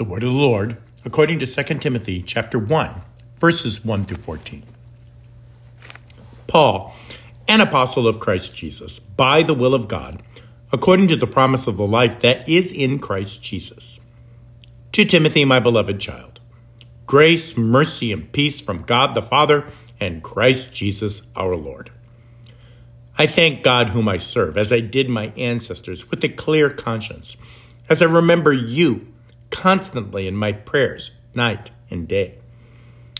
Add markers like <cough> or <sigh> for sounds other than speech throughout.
The word of the Lord, according to 2 Timothy chapter 1, verses 1 through 14. Paul, an apostle of Christ Jesus, by the will of God, according to the promise of the life that is in Christ Jesus. To Timothy, my beloved child, grace, mercy, and peace from God the Father and Christ Jesus our Lord. I thank God whom I serve, as I did my ancestors, with a clear conscience, as I remember you constantly in my prayers, night and day.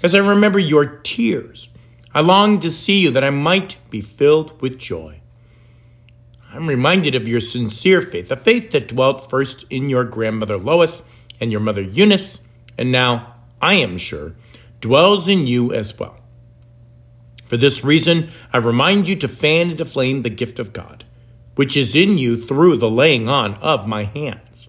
As I remember your tears, I long to see you that I might be filled with joy. I'm reminded of your sincere faith, a faith that dwelt first in your grandmother Lois and your mother Eunice, and now, I am sure, dwells in you as well. For this reason, I remind you to fan into flame the gift of God, which is in you through the laying on of my hands.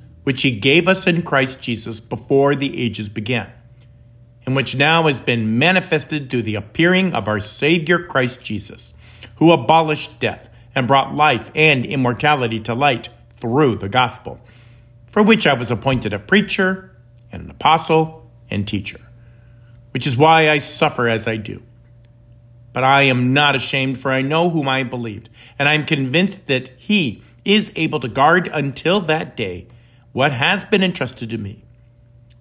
which he gave us in Christ Jesus before the ages began, and which now has been manifested through the appearing of our Savior Christ Jesus, who abolished death and brought life and immortality to light through the gospel, for which I was appointed a preacher and an apostle and teacher which is why I suffer as I do. But I am not ashamed, for I know whom I believed, and I am convinced that he is able to guard until that day what has been entrusted to me.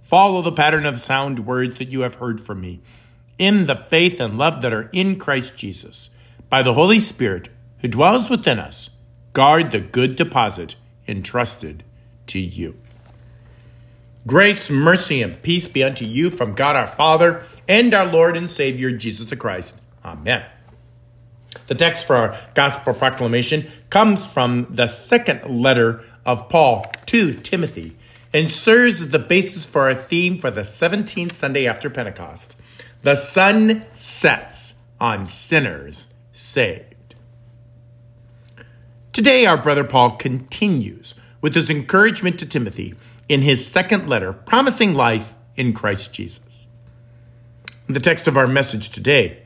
Follow the pattern of sound words that you have heard from me, in the faith and love that are in Christ Jesus. By the Holy Spirit who dwells within us, guard the good deposit entrusted to you. Grace, mercy, and peace be unto you from God our Father and our Lord and Savior Jesus the Christ. Amen. The text for our gospel proclamation comes from the second letter of Paul to Timothy and serves as the basis for our theme for the 17th Sunday after Pentecost. The sun sets on sinners saved. Today, our brother Paul continues with his encouragement to Timothy in his second letter, promising life in Christ Jesus. The text of our message today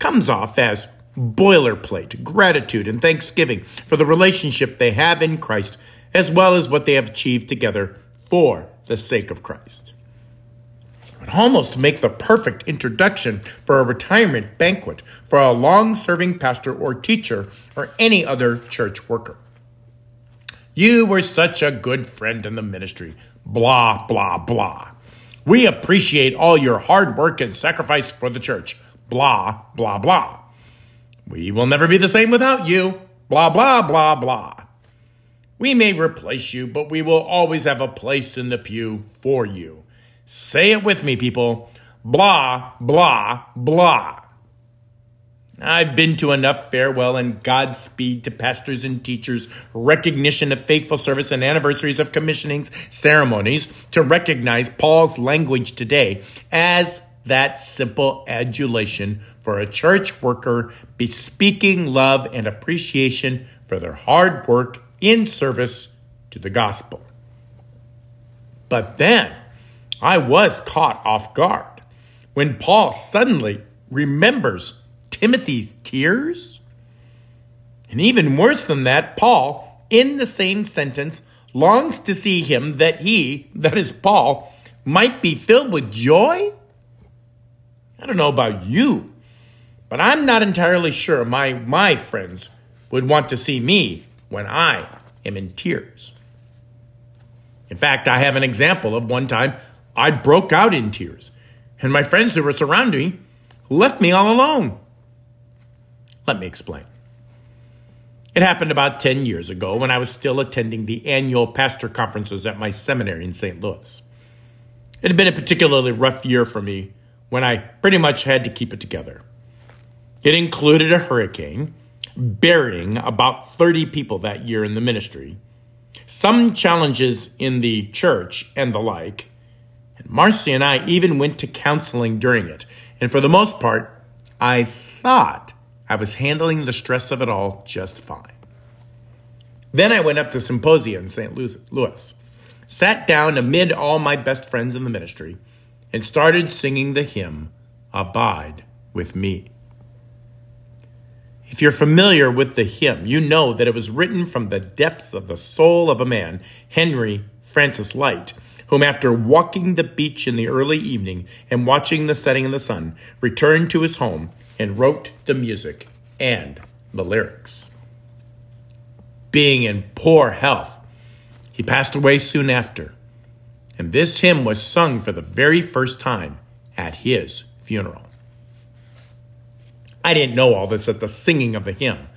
comes off as boilerplate gratitude and thanksgiving for the relationship they have in Christ, as well as what they have achieved together for the sake of Christ. It would almost make the perfect introduction for a retirement banquet for a long serving pastor or teacher or any other church worker. You were such a good friend in the ministry. Blah, blah, blah. We appreciate all your hard work and sacrifice for the church. Blah, blah, blah. We will never be the same without you. Blah, blah, blah, blah. We may replace you, but we will always have a place in the pew for you. Say it with me, people. Blah, blah, blah. I've been to enough farewell and Godspeed to pastors and teachers, recognition of faithful service and anniversaries of commissionings ceremonies to recognize Paul's language today as that simple adulation for a church worker bespeaking love and appreciation for their hard work in service to the gospel. But then I was caught off guard when Paul suddenly remembers Timothy's tears? And even worse than that, Paul, in the same sentence, longs to see him that he, that is Paul, might be filled with joy? I don't know about you, but I'm not entirely sure my, my friends would want to see me when I am in tears. In fact, I have an example of one time I broke out in tears, and my friends who were surrounding me left me all alone. Let me explain. It happened about 10 years ago when I was still attending the annual pastor conferences at my seminary in St. Louis. It had been a particularly rough year for me when I pretty much had to keep it together. It included a hurricane, burying about 30 people that year in the ministry, some challenges in the church and the like, and Marcy and I even went to counseling during it. And for the most part, I thought I was handling the stress of it all just fine. Then I went up to Symposia in St. Louis, sat down amid all my best friends in the ministry, and started singing the hymn, Abide with Me. If you're familiar with the hymn, you know that it was written from the depths of the soul of a man, Henry Francis Lyte, whom, after walking the beach in the early evening and watching the setting of the sun, returned to his home and wrote the music and the lyrics. Being in poor health, he passed away soon after, and this hymn was sung for the very first time at his funeral. I didn't know all this at the singing of the hymn,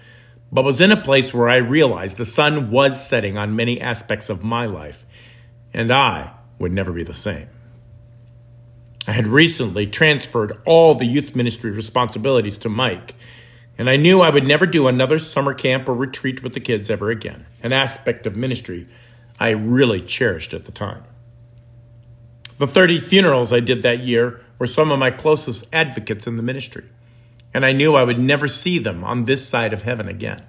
but was in a place where I realized the sun was setting on many aspects of my life, and I would never be the same. I had recently transferred all the youth ministry responsibilities to Mike, and I knew I would never do another summer camp or retreat with the kids ever again, an aspect of ministry I really cherished at the time. The 30 funerals I did that year were some of my closest advocates in the ministry and I knew I would never see them on this side of heaven again.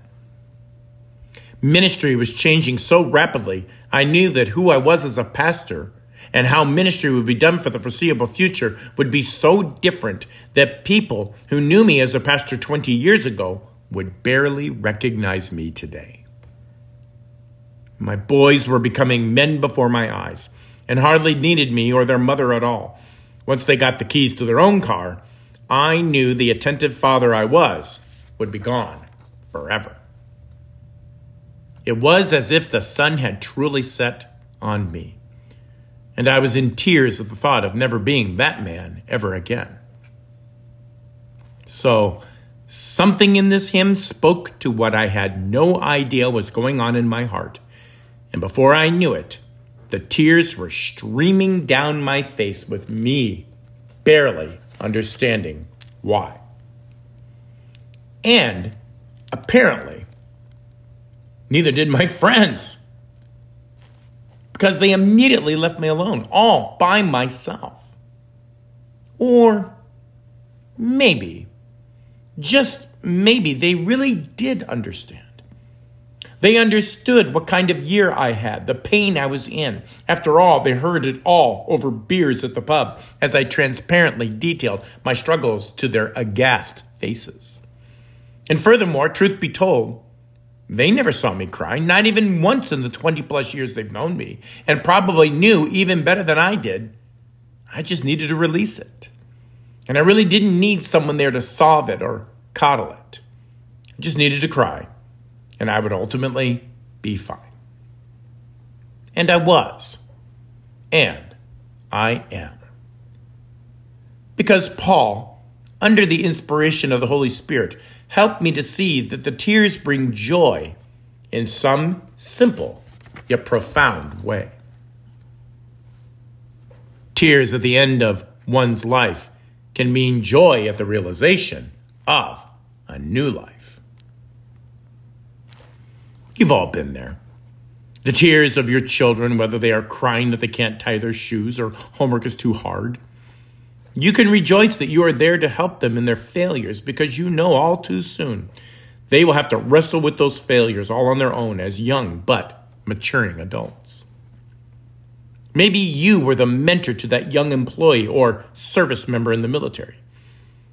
Ministry was changing so rapidly, I knew that who I was as a pastor and how ministry would be done for the foreseeable future would be so different that people who knew me as a pastor 20 years ago would barely recognize me today. My boys were becoming men before my eyes and hardly needed me or their mother at all. Once they got the keys to their own car, I knew the attentive father I was would be gone forever. It was as if the sun had truly set on me, and I was in tears at the thought of never being that man ever again. So, something in this hymn spoke to what I had no idea was going on in my heart, and before I knew it, the tears were streaming down my face with me barely understanding why. And apparently, neither did my <laughs> friends because they immediately left me alone, all by myself. Or maybe, just maybe, they really did understand. They understood what kind of year I had, the pain I was in. After all, they heard it all over beers at the pub as I transparently detailed my struggles to their aghast faces. And furthermore, truth be told, they never saw me cry, not even once in the 20 plus years they've known me, and probably knew even better than I did. I just needed to release it. And I really didn't need someone there to solve it or coddle it. I just needed to cry and I would ultimately be fine. And I was. And I am. Because Paul, under the inspiration of the Holy Spirit, helped me to see that the tears bring joy in some simple yet profound way. Tears at the end of one's life can mean joy at the realization of a new life. You've all been there. The tears of your children, whether they are crying that they can't tie their shoes or homework is too hard. You can rejoice that you are there to help them in their failures because you know all too soon they will have to wrestle with those failures all on their own as young but maturing adults. Maybe you were the mentor to that young employee or service member in the military.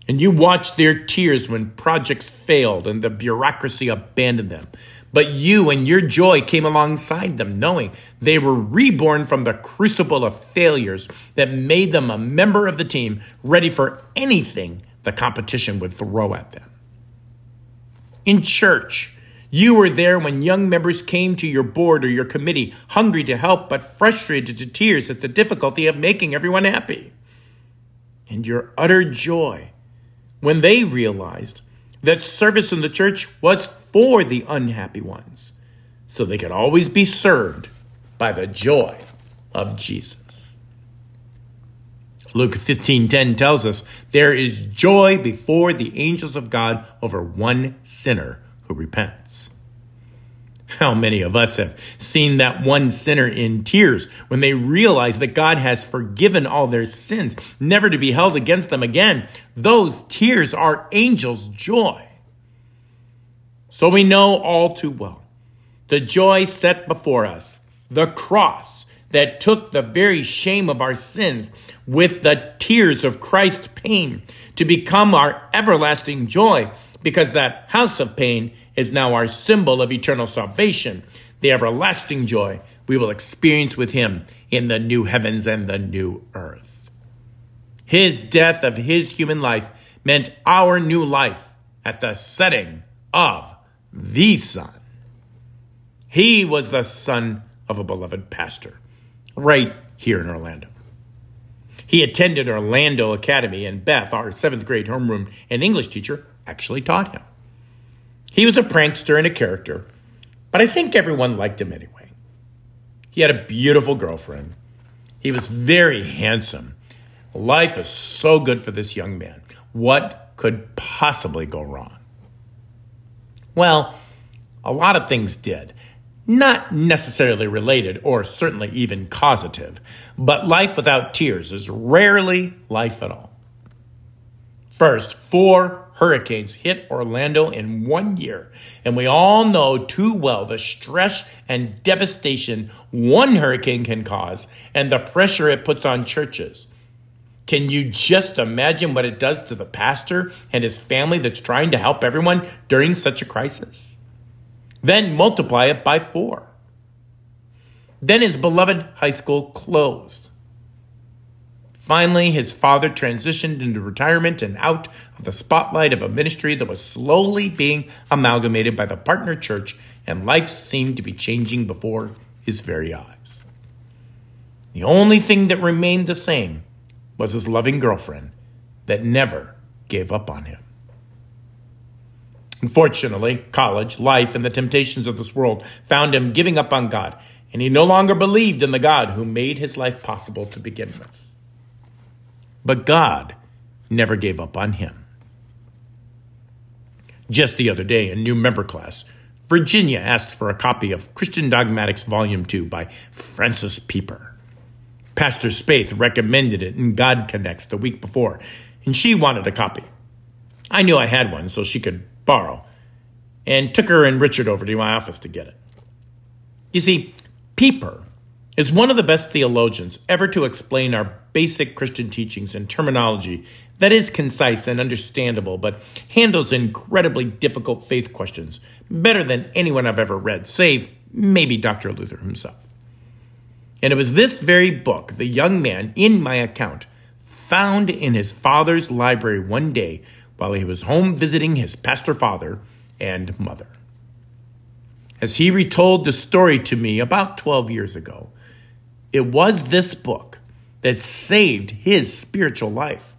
And you watched their tears when projects failed and the bureaucracy abandoned them. But you and your joy came alongside them, knowing they were reborn from the crucible of failures that made them a member of the team, ready for anything the competition would throw at them. In church, you were there when young members came to your board or your committee, hungry to help but frustrated to tears at the difficulty of making everyone happy. And your utter joy when they realized that service in the church was for the unhappy ones, so they could always be served by the joy of Jesus. Luke 15:10 tells us there is joy before the angels of God over one sinner who repents. How many of us have seen that one sinner in tears when they realize that God has forgiven all their sins, never to be held against them again? Those tears are angels' joy. So we know all too well the joy set before us, the cross that took the very shame of our sins with the tears of Christ's pain to become our everlasting joy, because that house of pain is now our symbol of eternal salvation, the everlasting joy we will experience with Him in the new heavens and the new earth. His death of His human life meant our new life at the setting of the sun. He was the son of a beloved pastor, right here in Orlando. He attended Orlando Academy, and Beth, our seventh grade homeroom and English teacher, actually taught him. He was a prankster and a character, but I think everyone liked him anyway. He had a beautiful girlfriend. He was very handsome. Life is so good for this young man. What could possibly go wrong? Well, a lot of things did. Not necessarily related or certainly even causative, but life without tears is rarely life at all. First, four hurricanes hit Orlando in one year, and we all know too well the stress and devastation one hurricane can cause and the pressure it puts on churches. Can you just imagine what it does to the pastor and his family that's trying to help everyone during such a crisis? Then multiply it by four. Then his beloved high school closed. Finally, his father transitioned into retirement and out of the spotlight of a ministry that was slowly being amalgamated by the partner church, and life seemed to be changing before his very eyes. The only thing that remained the same was his loving girlfriend that never gave up on him. Unfortunately, college, life, and the temptations of this world found him giving up on God, and he no longer believed in the God who made his life possible to begin with. But God never gave up on him. Just the other day, in new member class, Virginia asked for a copy of Christian Dogmatics Volume 2 by Francis Pieper. Pastor Spaeth recommended it in God Connects the week before, and she wanted a copy. I knew I had one, so she could borrow, and took her and Richard over to my office to get it. You see, Pieper is one of the best theologians ever to explain our basic Christian teachings in terminology that is concise and understandable, but handles incredibly difficult faith questions better than anyone I've ever read, save maybe Dr. Luther himself. And it was this very book the young man in my account found in his father's library one day while he was home visiting his pastor father and mother. As he retold the story to me about 12 years ago, it was this book that saved his spiritual life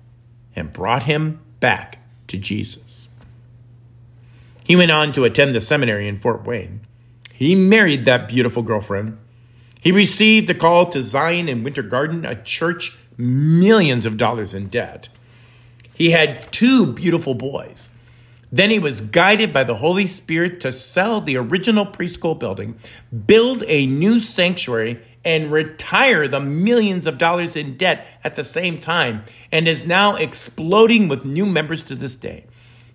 and brought him back to Jesus. He went on to attend the seminary in Fort Wayne. He married that beautiful girlfriend. He received a call to Zion in Winter Garden, a church millions of dollars in debt. He had two beautiful boys. Then he was guided by the Holy Spirit to sell the original preschool building, build a new sanctuary, and retire the millions of dollars in debt at the same time, and is now exploding with new members to this day.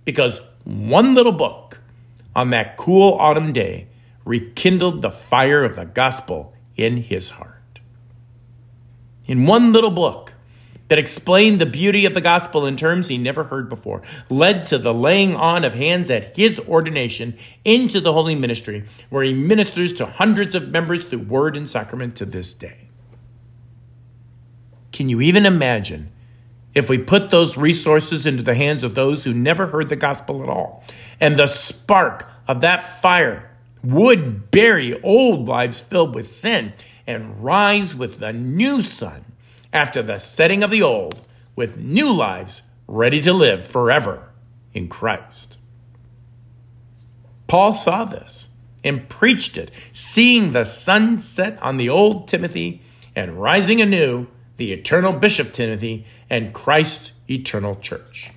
Because one little book on that cool autumn day rekindled the fire of the gospel in his heart. In one little book, that explained the beauty of the gospel in terms he never heard before, led to the laying on of hands at his ordination into the holy ministry, where he ministers to hundreds of members through word and sacrament to this day. Can you even imagine if we put those resources into the hands of those who never heard the gospel at all, and the spark of that fire would bury old lives filled with sin and rise with the new sun? After the setting of the old with new lives ready to live forever in Christ. Paul saw this and preached it, seeing the sun set on the old Timothy and rising anew the eternal Bishop Timothy and Christ's eternal church.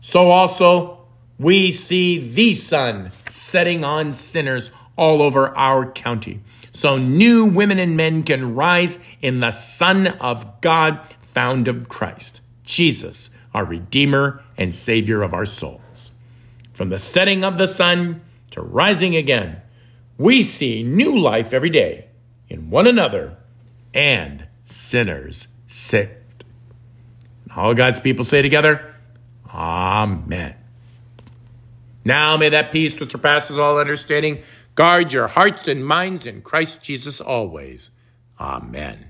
So also we see the sun setting on sinners all over our county so new women and men can rise in the Son of God, found of Christ, Jesus, our Redeemer and Savior of our souls. From the setting of the sun to rising again, we see new life every day in one another and sinners saved. All God's people say together, Amen. Now may that peace which surpasses all understanding guard your hearts and minds in Christ Jesus always. Amen.